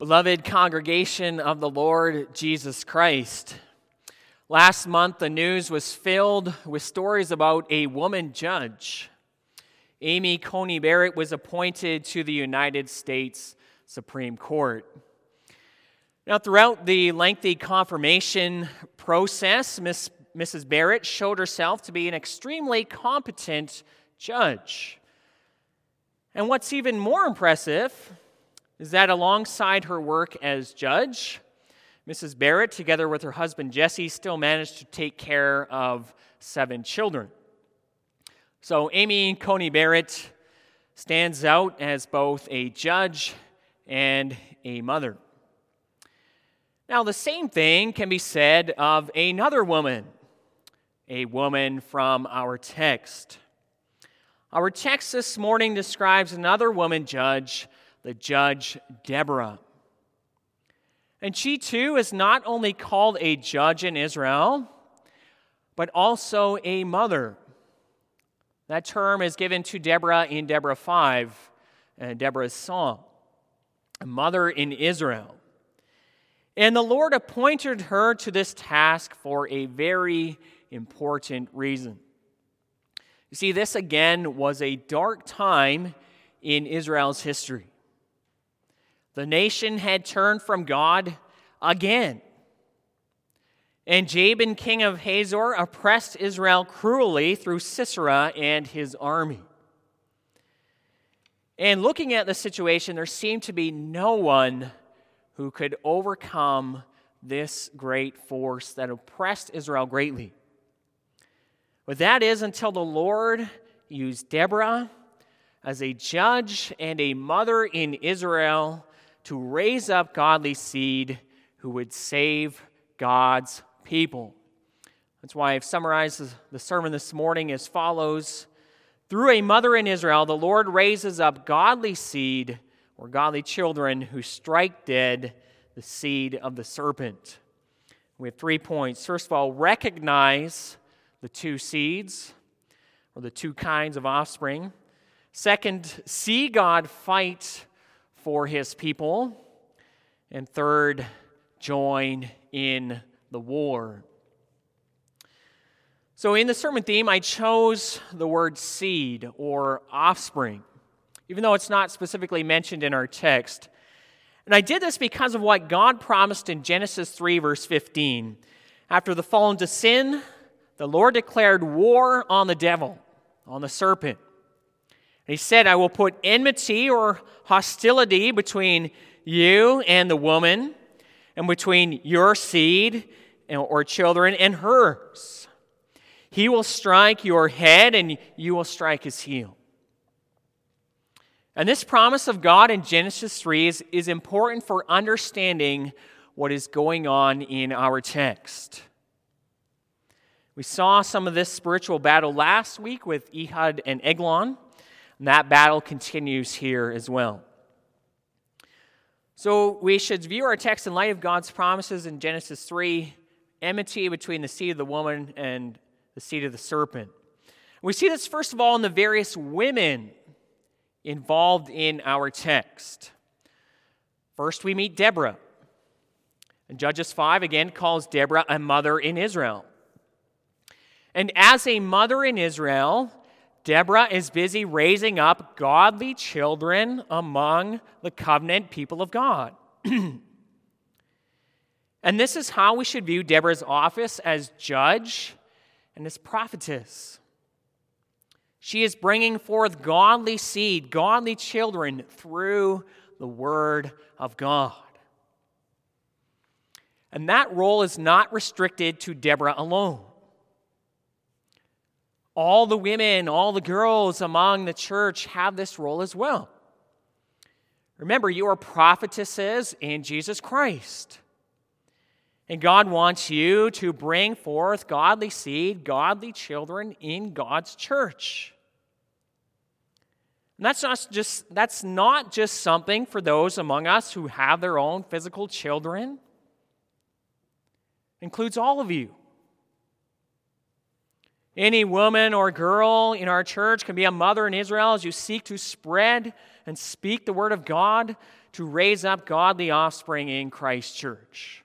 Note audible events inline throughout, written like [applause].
Beloved congregation of the Lord Jesus Christ, last month the news was filled with stories about a woman judge. Amy Coney Barrett was appointed to the United States Supreme Court. Now, throughout the lengthy confirmation process, Miss, Mrs. Barrett showed herself to be an extremely competent judge. And what's even more impressive is that alongside her work as judge, Mrs. Barrett, together with her husband Jesse, still managed to take care of seven children. So Amy Coney Barrett stands out as both a judge and a mother. Now, the same thing can be said of another woman, a woman from our text. Our text this morning describes another woman judge the judge Deborah. And she too is not only called a judge in Israel, but also a mother. That term is given to Deborah in Deborah 5, and Deborah's song, a mother in Israel. And the Lord appointed her to this task for a very important reason. You see, this again was a dark time in Israel's history. The nation had turned from God again. And Jabin, king of Hazor, oppressed Israel cruelly through Sisera and his army. And looking at the situation, there seemed to be no one who could overcome this great force that oppressed Israel greatly. But that is until the Lord used Deborah as a judge and a mother in Israel to raise up godly seed who would save God's people. That's why I've summarized the sermon this morning as follows Through a mother in Israel, the Lord raises up godly seed or godly children who strike dead the seed of the serpent. We have three points. First of all, recognize the two seeds or the two kinds of offspring. Second, see God fight for his people. And third, join in the war. So, in the sermon theme, I chose the word seed or offspring, even though it's not specifically mentioned in our text. And I did this because of what God promised in Genesis 3, verse 15. After the fall into sin, the Lord declared war on the devil, on the serpent. He said, I will put enmity or hostility between you and the woman, and between your seed or children and hers. He will strike your head, and you will strike his heel. And this promise of God in Genesis 3 is, is important for understanding what is going on in our text. We saw some of this spiritual battle last week with Ehud and Eglon. And that battle continues here as well. So we should view our text in light of God's promises in Genesis 3 enmity between the seed of the woman and the seed of the serpent. We see this, first of all, in the various women involved in our text. First, we meet Deborah. And Judges 5 again calls Deborah a mother in Israel. And as a mother in Israel, Deborah is busy raising up godly children among the covenant people of God. [clears throat] and this is how we should view Deborah's office as judge and as prophetess. She is bringing forth godly seed, godly children through the word of God. And that role is not restricted to Deborah alone all the women, all the girls among the church have this role as well. Remember, you are prophetesses in Jesus Christ. And God wants you to bring forth godly seed, godly children in God's church. And that's not just, that's not just something for those among us who have their own physical children. It includes all of you. Any woman or girl in our church can be a mother in Israel as you seek to spread and speak the word of God to raise up godly offspring in Christ's church.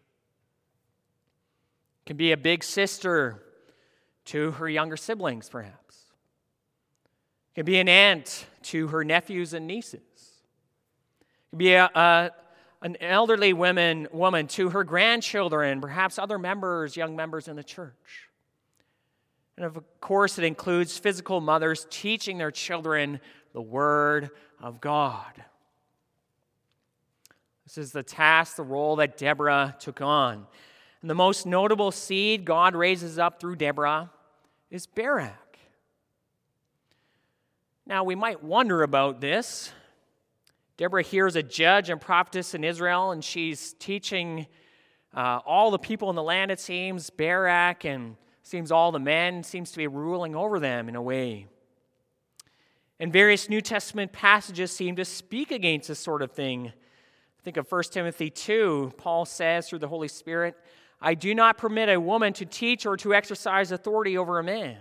Can be a big sister to her younger siblings, perhaps. Can be an aunt to her nephews and nieces. Can be a, a an elderly woman, woman to her grandchildren, perhaps other members, young members in the church. And of course, it includes physical mothers teaching their children the Word of God. This is the task, the role that Deborah took on. And the most notable seed God raises up through Deborah is Barak. Now, we might wonder about this. Deborah here is a judge and prophetess in Israel, and she's teaching uh, all the people in the land, it seems, Barak, and seems all the men, seems to be ruling over them in a way. And various New Testament passages seem to speak against this sort of thing. Think of 1 Timothy 2. Paul says through the Holy Spirit, I do not permit a woman to teach or to exercise authority over a man.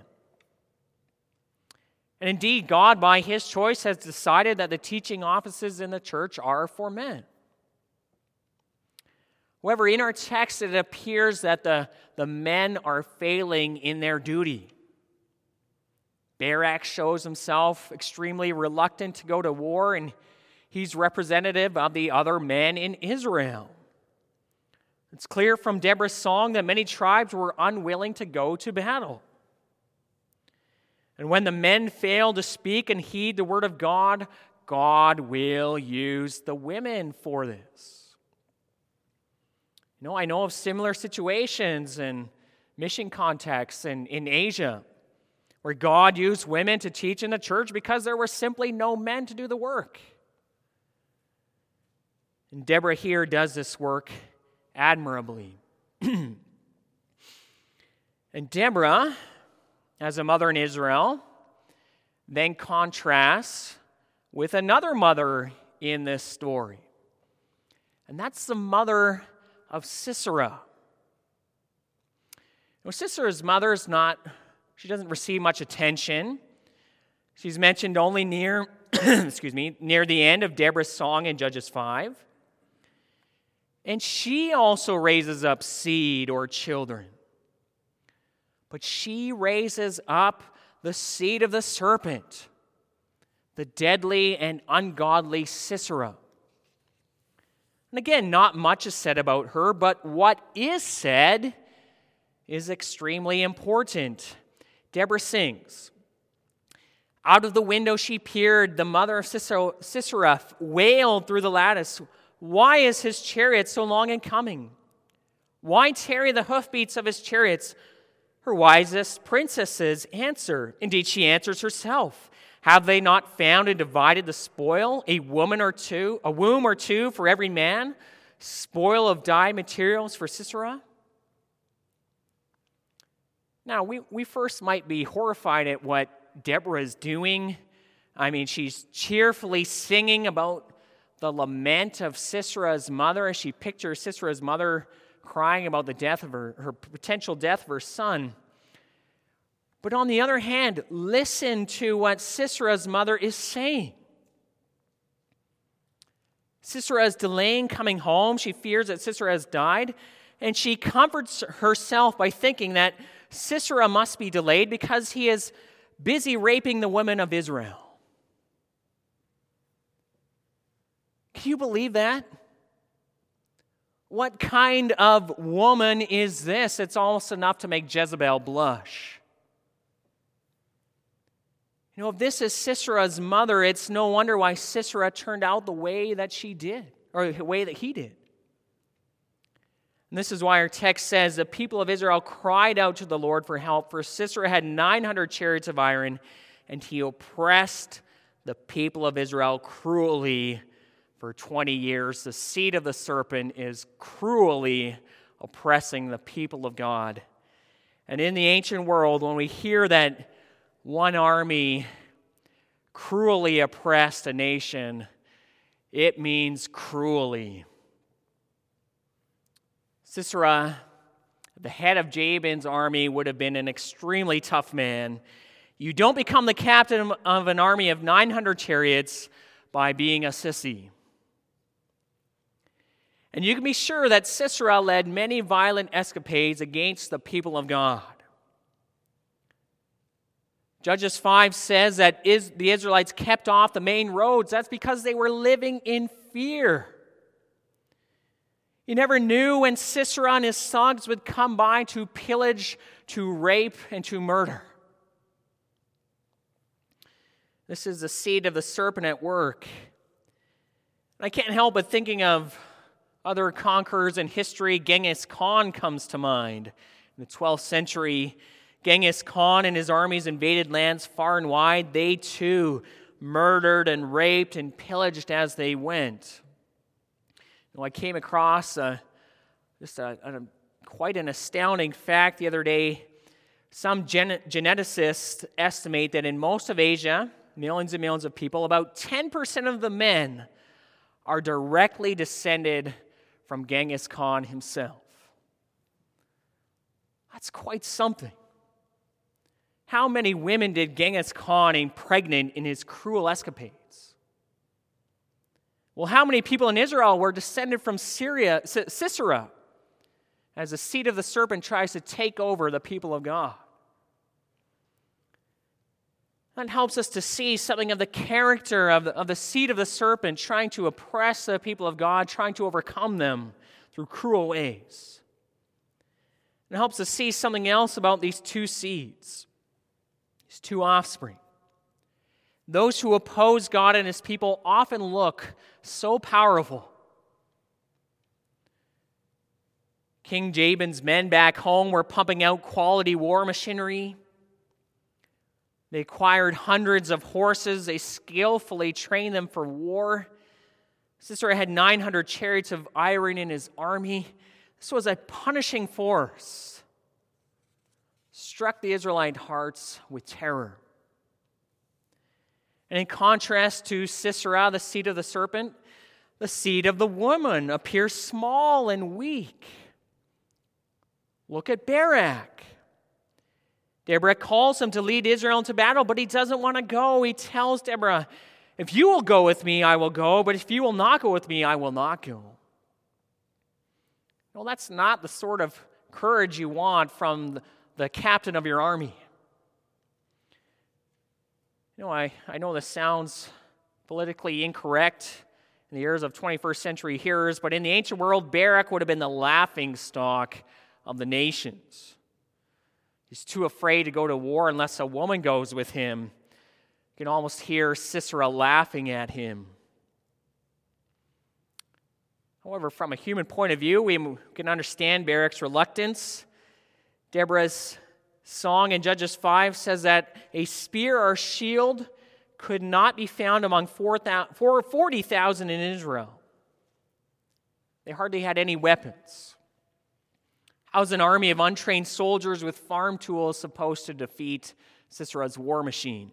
And indeed, God, by his choice, has decided that the teaching offices in the church are for men. However, in our text, it appears that the, the men are failing in their duty. Barak shows himself extremely reluctant to go to war, and he's representative of the other men in Israel. It's clear from Deborah's song that many tribes were unwilling to go to battle. And when the men fail to speak and heed the word of God, God will use the women for this. Know, I know of similar situations in mission contexts in, in Asia where God used women to teach in the church because there were simply no men to do the work. And Deborah here does this work admirably. [clears throat] and Deborah as a mother in Israel, then contrasts with another mother in this story. And that's the mother of Sisera. Now, Sisera's mother is not, she doesn't receive much attention. She's mentioned only near, [clears throat] excuse me, near the end of Deborah's song in Judges 5. And she also raises up seed or children but she raises up the seed of the serpent, the deadly and ungodly Sisera. And again, not much is said about her, but what is said is extremely important. Deborah sings, Out of the window she peered, the mother of Sisera wailed through the lattice, Why is his chariot so long in coming? Why tarry the hoofbeats of his chariots? Her wisest princesses answer. Indeed, she answers herself. Have they not found and divided the spoil, a woman or two, a womb or two for every man, spoil of dyed materials for Sisera? Now, we, we first might be horrified at what Deborah is doing. I mean, she's cheerfully singing about the lament of Sisera's mother as she pictures Sisera's mother crying about the death of her, her potential death of her son. But on the other hand, listen to what Sisera's mother is saying. Sisera is delaying coming home. She fears that Sisera has died. And she comforts herself by thinking that Sisera must be delayed because he is busy raping the women of Israel. Can you believe that? What kind of woman is this? It's almost enough to make Jezebel blush. You know, if this is Sisera's mother, it's no wonder why Sisera turned out the way that she did, or the way that he did. And this is why our text says the people of Israel cried out to the Lord for help, for Sisera had 900 chariots of iron, and he oppressed the people of Israel cruelly for 20 years. The seed of the serpent is cruelly oppressing the people of God. And in the ancient world, when we hear that one army cruelly oppressed a nation, it means cruelly. Sisera, the head of Jabin's army, would have been an extremely tough man. You don't become the captain of an army of 900 chariots by being a sissy. And you can be sure that Sisera led many violent escapades against the people of God. Judges 5 says that is, the Israelites kept off the main roads. That's because they were living in fear. You never knew when Sisera and his sons would come by to pillage, to rape, and to murder. This is the seed of the serpent at work. I can't help but thinking of other conquerors in history. Genghis Khan comes to mind. In the 12th century, Genghis Khan and his armies invaded lands far and wide. They too murdered and raped and pillaged as they went. I came across just a, a, quite an astounding fact the other day. Some gen- geneticists estimate that in most of Asia, millions and millions of people, about 10% of the men are directly descended from Genghis Khan himself. That's quite something. How many women did Genghis Khan impregnate in his cruel escapades? Well, how many people in Israel were descended from Syria, Sisera, as the seed of the serpent tries to take over the people of God? That helps us to see something of the character of the, of the seed of the serpent trying to oppress the people of God, trying to overcome them through cruel ways. It helps us see something else about these two seeds his two offspring. Those who oppose God and his people often look so powerful. King Jabin's men back home were pumping out quality war machinery. They acquired hundreds of horses. They skillfully trained them for war. Sisera had 900 chariots of iron in his army. This was a punishing force struck the Israelite hearts with terror. And in contrast to Sisera, the seed of the serpent, the seed of the woman appears small and weak. Look at Barak. Deborah calls him to lead Israel into battle, but he doesn't want to go. He tells Deborah, If you will go with me, I will go, but if you will not go with me, I will not go. Well, that's not the sort of courage you want from the captain of your army. You know, I, I know this sounds politically incorrect in the ears of 21st century hearers, but in the ancient world, Barak would have been the laughing stock of the nations. He's too afraid to go to war unless a woman goes with him. You can almost hear Sisera laughing at him. However, from a human point of view, we can understand Barak's reluctance Deborah's song in Judges 5 says that a spear or shield could not be found among 40,000 in Israel. They hardly had any weapons. How's an army of untrained soldiers with farm tools supposed to defeat Sisera's war machine?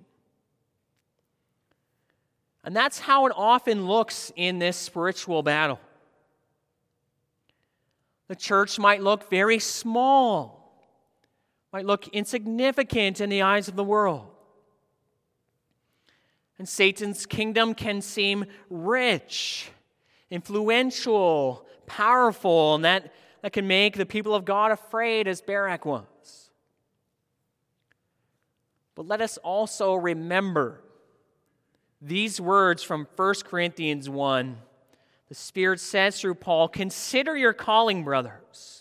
And that's how it often looks in this spiritual battle. The church might look very small might look insignificant in the eyes of the world. And Satan's kingdom can seem rich, influential, powerful, and that, that can make the people of God afraid, as Barak was. But let us also remember these words from 1 Corinthians 1. The Spirit says through Paul, Consider your calling, brothers.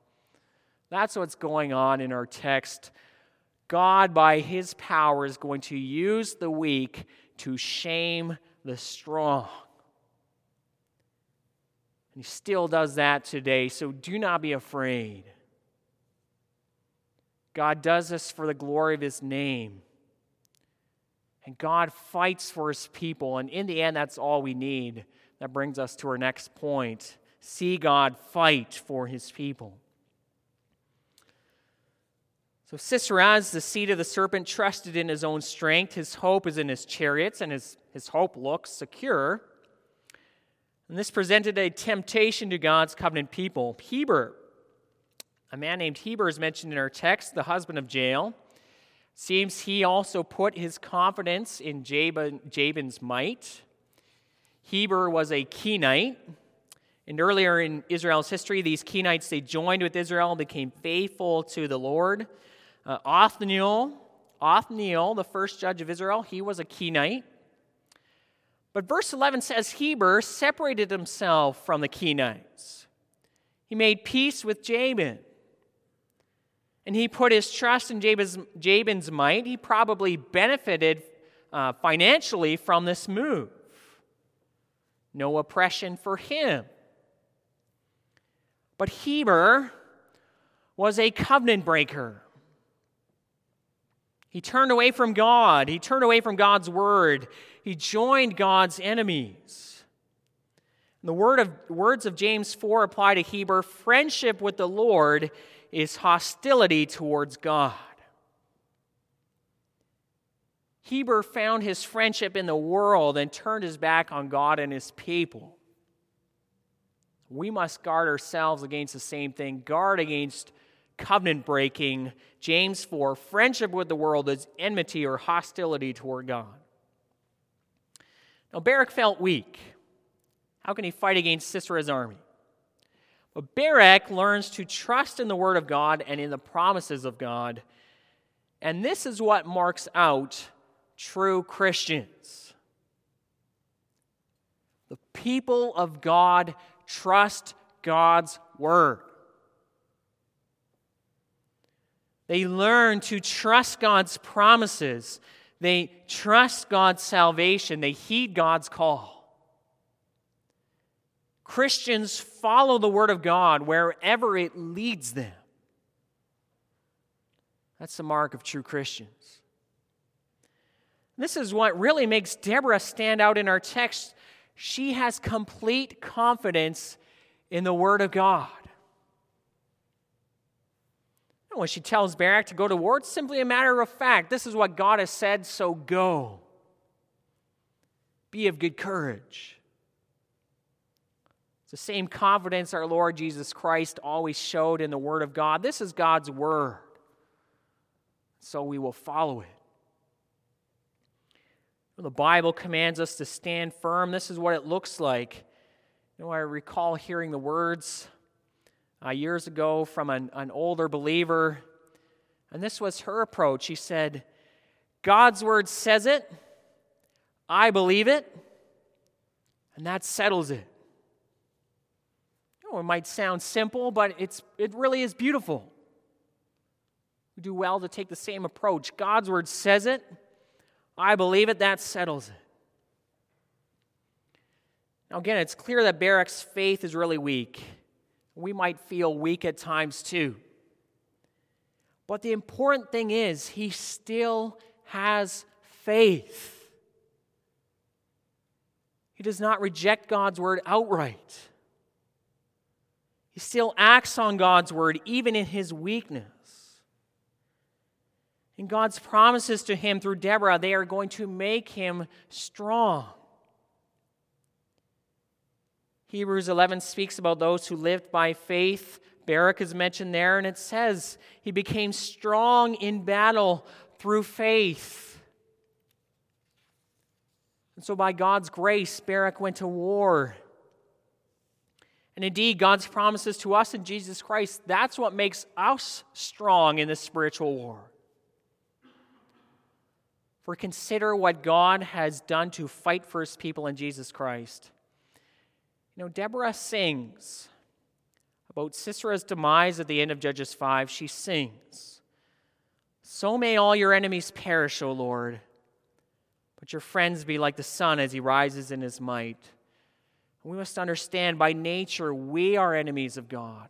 That's what's going on in our text. God, by his power, is going to use the weak to shame the strong. And he still does that today, so do not be afraid. God does this for the glory of his name. And God fights for his people. And in the end, that's all we need. That brings us to our next point see God fight for his people. So Sisera, the seed of the serpent, trusted in his own strength. His hope is in his chariots, and his, his hope looks secure. And this presented a temptation to God's covenant people. Heber, a man named Heber is mentioned in our text, the husband of Jael. Seems he also put his confidence in Jabin, Jabin's might. Heber was a Kenite. And earlier in Israel's history, these Kenites, they joined with Israel and became faithful to the Lord. Uh, Othniel, Othniel, the first judge of Israel, he was a Kenite. But verse 11 says Heber separated himself from the Kenites. He made peace with Jabin. And he put his trust in Jabin's, Jabin's might. He probably benefited uh, financially from this move. No oppression for him. But Heber was a covenant breaker. He turned away from God. He turned away from God's word. He joined God's enemies. And the word of, words of James 4 apply to Heber. Friendship with the Lord is hostility towards God. Heber found his friendship in the world and turned his back on God and his people. We must guard ourselves against the same thing, guard against covenant breaking. James 4 friendship with the world is enmity or hostility toward God. Now, Barak felt weak. How can he fight against Sisera's army? But Barak learns to trust in the Word of God and in the promises of God. And this is what marks out true Christians. The people of God trust God's Word. They learn to trust God's promises. They trust God's salvation. They heed God's call. Christians follow the Word of God wherever it leads them. That's the mark of true Christians. This is what really makes Deborah stand out in our text. She has complete confidence in the Word of God. When she tells Barak to go to war, it's simply a matter of fact. This is what God has said, so go. Be of good courage. It's the same confidence our Lord Jesus Christ always showed in the Word of God. This is God's Word, so we will follow it. The Bible commands us to stand firm. This is what it looks like. You know, I recall hearing the words uh, years ago from an, an older believer. And this was her approach. She said, God's word says it, I believe it, and that settles it. Know, it might sound simple, but it's, it really is beautiful. We do well to take the same approach. God's word says it, I believe it, that settles it. Now, again, it's clear that Barak's faith is really weak. We might feel weak at times too. But the important thing is, he still has faith. He does not reject God's word outright. He still acts on God's word, even in his weakness. And God's promises to him through Deborah, they are going to make him strong. Hebrews 11 speaks about those who lived by faith. Barak is mentioned there, and it says he became strong in battle through faith. And so, by God's grace, Barak went to war. And indeed, God's promises to us in Jesus Christ, that's what makes us strong in this spiritual war. For consider what God has done to fight for his people in Jesus Christ. You know, Deborah sings about Sisera's demise at the end of Judges 5. She sings, So may all your enemies perish, O Lord, but your friends be like the sun as he rises in his might. We must understand by nature we are enemies of God.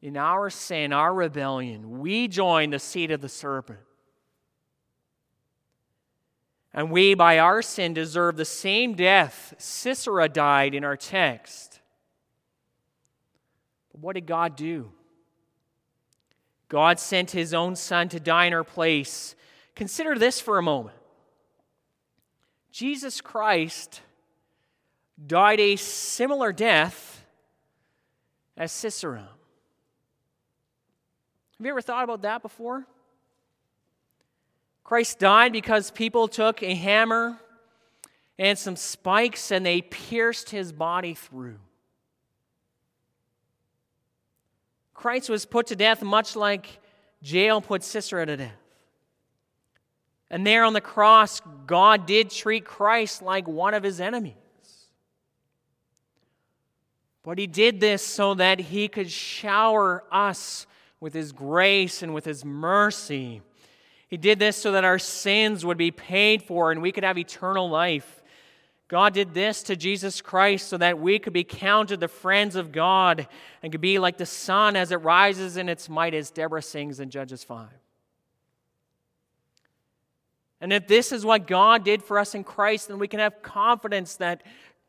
In our sin, our rebellion, we join the seed of the serpent. And we, by our sin, deserve the same death Sisera died in our text. But what did God do? God sent his own son to die in our place. Consider this for a moment Jesus Christ died a similar death as Sisera. Have you ever thought about that before? Christ died because people took a hammer and some spikes and they pierced his body through. Christ was put to death much like Jael put Sisera to death. And there on the cross, God did treat Christ like one of his enemies. But he did this so that he could shower us with his grace and with his mercy. He did this so that our sins would be paid for and we could have eternal life. God did this to Jesus Christ so that we could be counted the friends of God and could be like the sun as it rises in its might, as Deborah sings in Judges 5. And if this is what God did for us in Christ, then we can have confidence that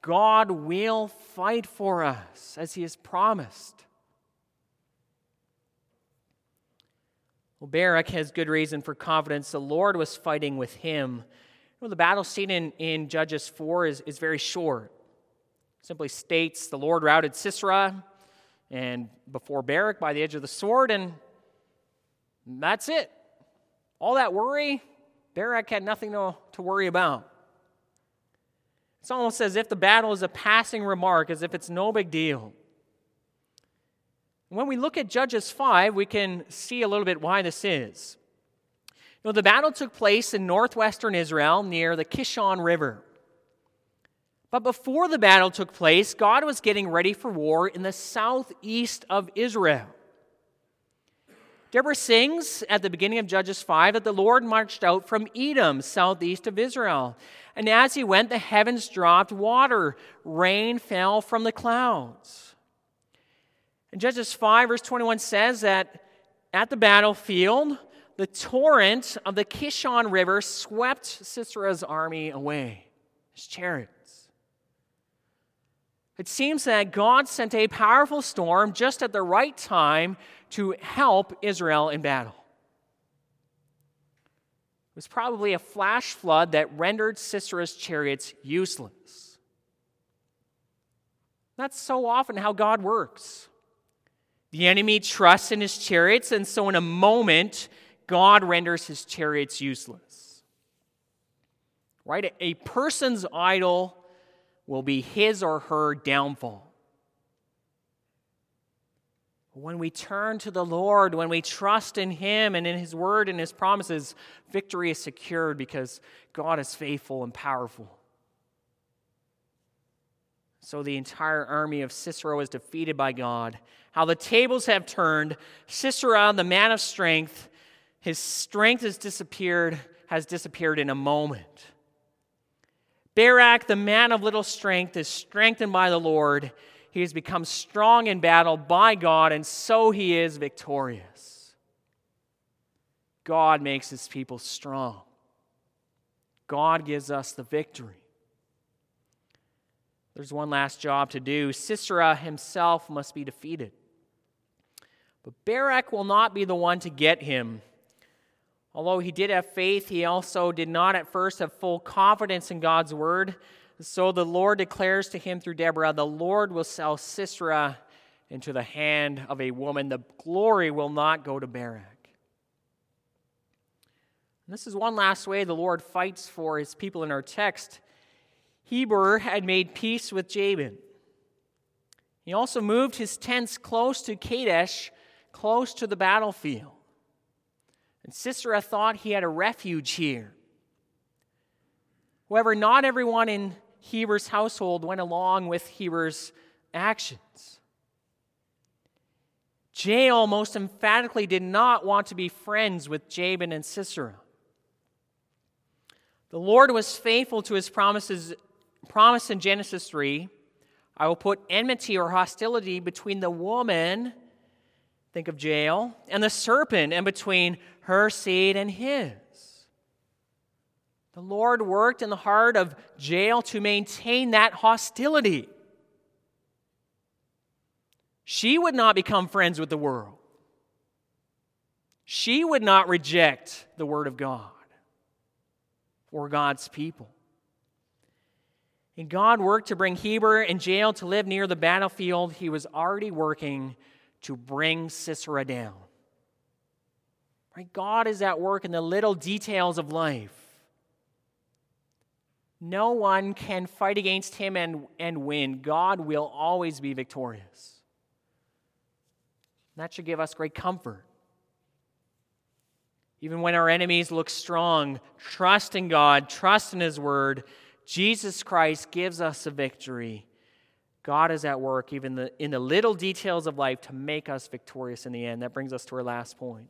God will fight for us as He has promised. Well, Barak has good reason for confidence. The Lord was fighting with him. Know, the battle scene in, in Judges 4 is, is very short. It simply states the Lord routed Sisera and before Barak by the edge of the sword, and that's it. All that worry, Barak had nothing to, to worry about. It's almost as if the battle is a passing remark, as if it's no big deal. When we look at Judges 5, we can see a little bit why this is. You know, the battle took place in northwestern Israel near the Kishon River. But before the battle took place, God was getting ready for war in the southeast of Israel. Deborah sings at the beginning of Judges 5 that the Lord marched out from Edom, southeast of Israel. And as he went, the heavens dropped water, rain fell from the clouds. And Judges 5, verse 21 says that at the battlefield, the torrent of the Kishon River swept Sisera's army away, his chariots. It seems that God sent a powerful storm just at the right time to help Israel in battle. It was probably a flash flood that rendered Sisera's chariots useless. That's so often how God works. The enemy trusts in his chariots, and so in a moment, God renders his chariots useless. Right? A person's idol will be his or her downfall. When we turn to the Lord, when we trust in Him and in His word and His promises, victory is secured because God is faithful and powerful. So the entire army of Sisera is defeated by God. How the tables have turned. Sisera, the man of strength, his strength has disappeared, has disappeared in a moment. Barak, the man of little strength, is strengthened by the Lord. He has become strong in battle by God, and so he is victorious. God makes his people strong. God gives us the victory. There's one last job to do. Sisera himself must be defeated. But Barak will not be the one to get him. Although he did have faith, he also did not at first have full confidence in God's word. So the Lord declares to him through Deborah, The Lord will sell Sisera into the hand of a woman. The glory will not go to Barak. And this is one last way the Lord fights for his people in our text. Heber had made peace with Jabin. He also moved his tents close to Kadesh, close to the battlefield. And Sisera thought he had a refuge here. However, not everyone in Heber's household went along with Heber's actions. Jael most emphatically did not want to be friends with Jabin and Sisera. The Lord was faithful to his promises promise in Genesis 3 I will put enmity or hostility between the woman, think of Jael, and the serpent, and between her seed and his. The Lord worked in the heart of Jael to maintain that hostility. She would not become friends with the world. She would not reject the Word of God or God's people. And God worked to bring Heber and Jael to live near the battlefield. He was already working to bring Sisera down. Right? God is at work in the little details of life. No one can fight against him and, and win. God will always be victorious. That should give us great comfort. Even when our enemies look strong, trust in God, trust in His Word. Jesus Christ gives us a victory. God is at work, even the, in the little details of life, to make us victorious in the end. That brings us to our last point.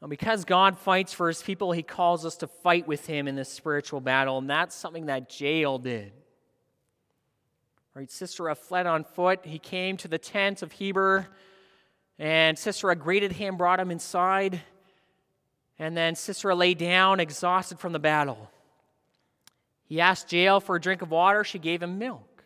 And because God fights for his people, he calls us to fight with him in this spiritual battle. And that's something that Jael did. Right, Sisera fled on foot. He came to the tent of Heber, and Sisera greeted him, brought him inside. And then Sisera lay down, exhausted from the battle. He asked Jael for a drink of water. She gave him milk.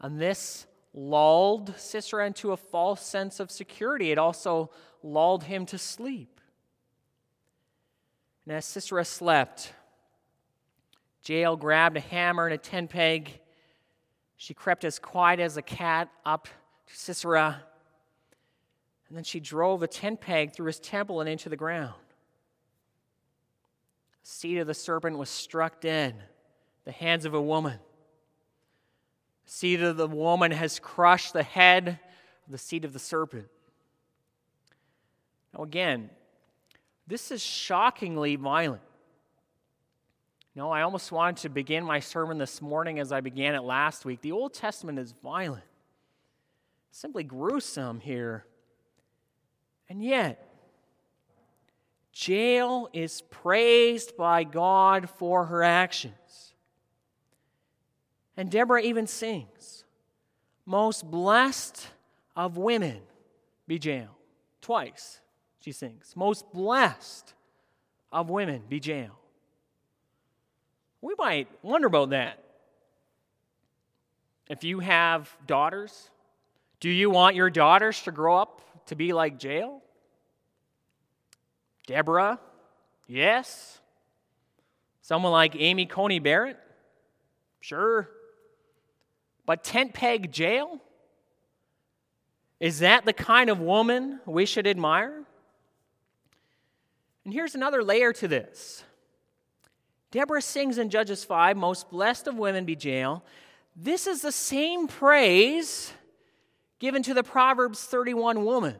And this lulled Sisera into a false sense of security. It also lulled him to sleep. And as Sisera slept, Jael grabbed a hammer and a tent peg. She crept as quiet as a cat up to Sisera. And then she drove a tent peg through his temple and into the ground. The seed of the serpent was struck dead, the hands of a woman. The seed of the woman has crushed the head of the seed of the serpent. Now, again, this is shockingly violent. No, I almost wanted to begin my sermon this morning as I began it last week. The Old Testament is violent, simply gruesome here. And yet, Jael is praised by God for her actions. And Deborah even sings, Most blessed of women be Jael. Twice she sings, Most blessed of women be Jael. We might wonder about that. If you have daughters, do you want your daughters to grow up to be like Jael? Deborah? Yes. Someone like Amy Coney Barrett? Sure. But tent peg Jael? Is that the kind of woman we should admire? And here's another layer to this. Deborah sings in Judges 5, Most blessed of women be Jael. This is the same praise given to the Proverbs 31 woman.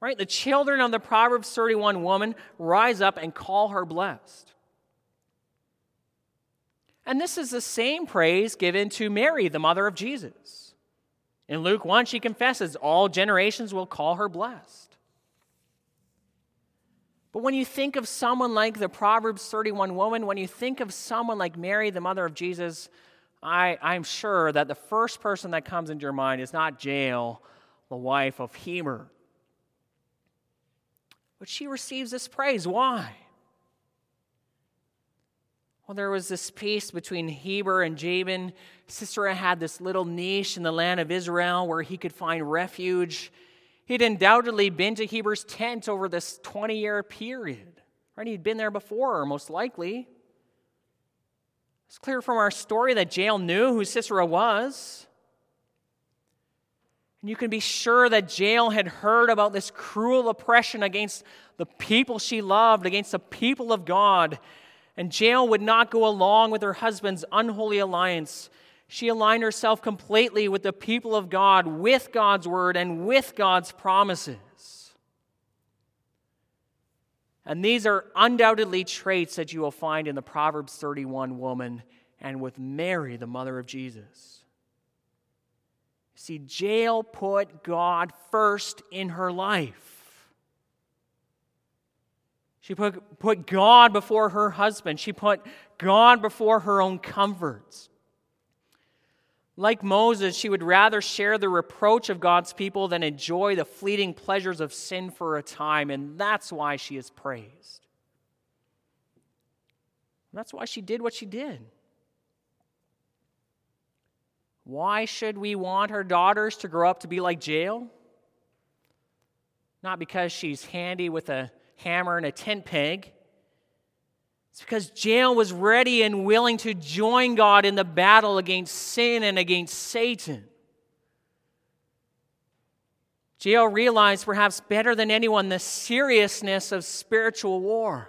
Right? The children of the Proverbs 31 woman rise up and call her blessed. And this is the same praise given to Mary, the mother of Jesus. In Luke 1, she confesses, All generations will call her blessed. But when you think of someone like the Proverbs 31 woman, when you think of someone like Mary, the mother of Jesus, I, I'm sure that the first person that comes into your mind is not Jael, the wife of Heber. But she receives this praise. Why? Well, there was this peace between Heber and Jabin. Sisera had this little niche in the land of Israel where he could find refuge. He'd undoubtedly been to Heber's tent over this 20 year period. Right? He'd been there before, most likely. It's clear from our story that Jael knew who Sisera was. And you can be sure that Jael had heard about this cruel oppression against the people she loved, against the people of God. And Jael would not go along with her husband's unholy alliance. She aligned herself completely with the people of God, with God's word, and with God's promises. And these are undoubtedly traits that you will find in the Proverbs 31 woman and with Mary, the mother of Jesus. See, Jael put God first in her life. She put, put God before her husband. She put God before her own comforts. Like Moses, she would rather share the reproach of God's people than enjoy the fleeting pleasures of sin for a time, and that's why she is praised. that's why she did what she did. Why should we want our daughters to grow up to be like Jael? Not because she's handy with a hammer and a tent peg. It's because Jael was ready and willing to join God in the battle against sin and against Satan. Jael realized perhaps better than anyone the seriousness of spiritual war.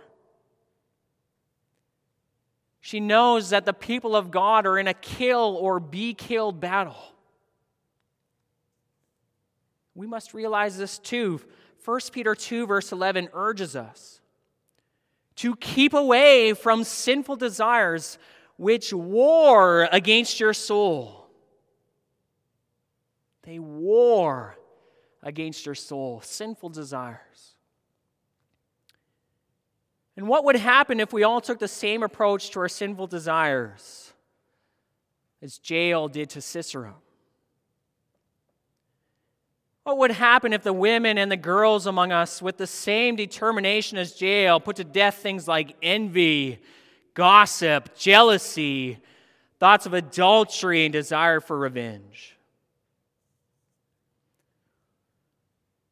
She knows that the people of God are in a kill or be killed battle. We must realize this too. 1 Peter 2, verse 11 urges us to keep away from sinful desires which war against your soul. They war against your soul, sinful desires. And what would happen if we all took the same approach to our sinful desires as Jael did to Sisera? What would happen if the women and the girls among us, with the same determination as Jael, put to death things like envy, gossip, jealousy, thoughts of adultery, and desire for revenge?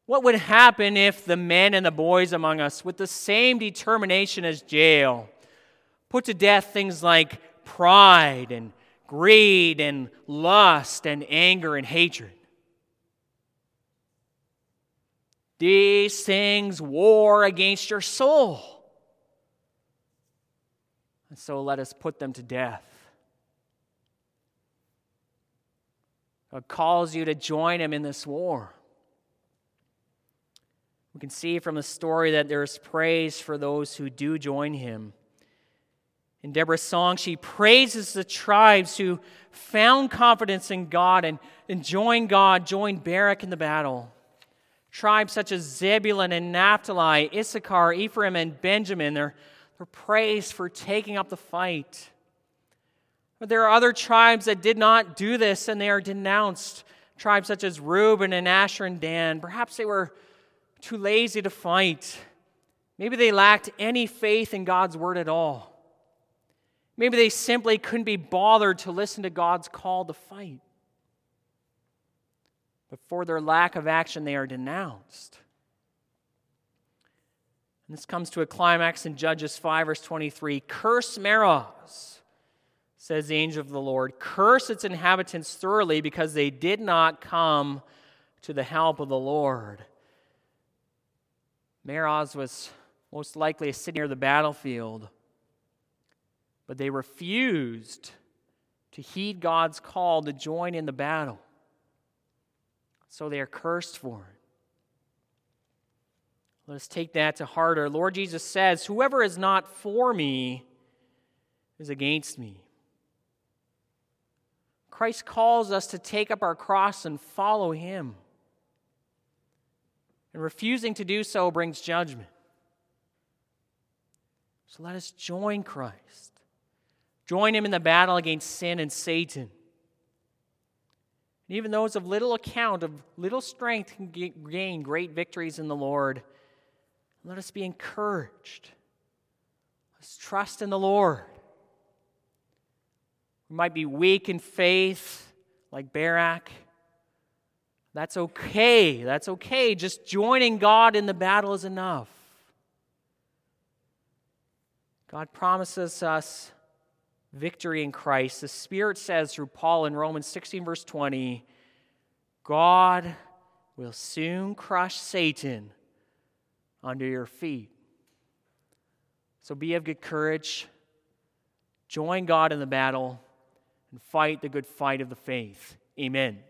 What would happen if the men and the boys among us, with the same determination as Jael, put to death things like pride and greed and lust and anger and hatred? These things war against your soul. And so let us put them to death. God calls you to join him in this war. We can see from the story that there's praise for those who do join him. In Deborah's song, she praises the tribes who found confidence in God and, and joined God, joined Barak in the battle. Tribes such as Zebulun and Naphtali, Issachar, Ephraim, and Benjamin, they're, they're praised for taking up the fight. But there are other tribes that did not do this and they are denounced. Tribes such as Reuben and Asher and Dan. Perhaps they were too lazy to fight. Maybe they lacked any faith in God's word at all. Maybe they simply couldn't be bothered to listen to God's call to fight. But for their lack of action, they are denounced. And this comes to a climax in Judges 5, verse 23. Curse Meroz, says the angel of the Lord. Curse its inhabitants thoroughly because they did not come to the help of the Lord. Meroz was most likely sitting near the battlefield, but they refused to heed God's call to join in the battle. So they are cursed for it. Let us take that to heart. Our Lord Jesus says, Whoever is not for me is against me. Christ calls us to take up our cross and follow him. And refusing to do so brings judgment. So let us join Christ. Join him in the battle against sin and Satan. And even those of little account, of little strength, can gain great victories in the Lord. Let us be encouraged. Let's trust in the Lord. We might be weak in faith, like Barak. That's okay. That's okay. Just joining God in the battle is enough. God promises us victory in Christ. The Spirit says through Paul in Romans 16, verse 20, God will soon crush Satan under your feet. So be of good courage, join God in the battle, and fight the good fight of the faith. Amen.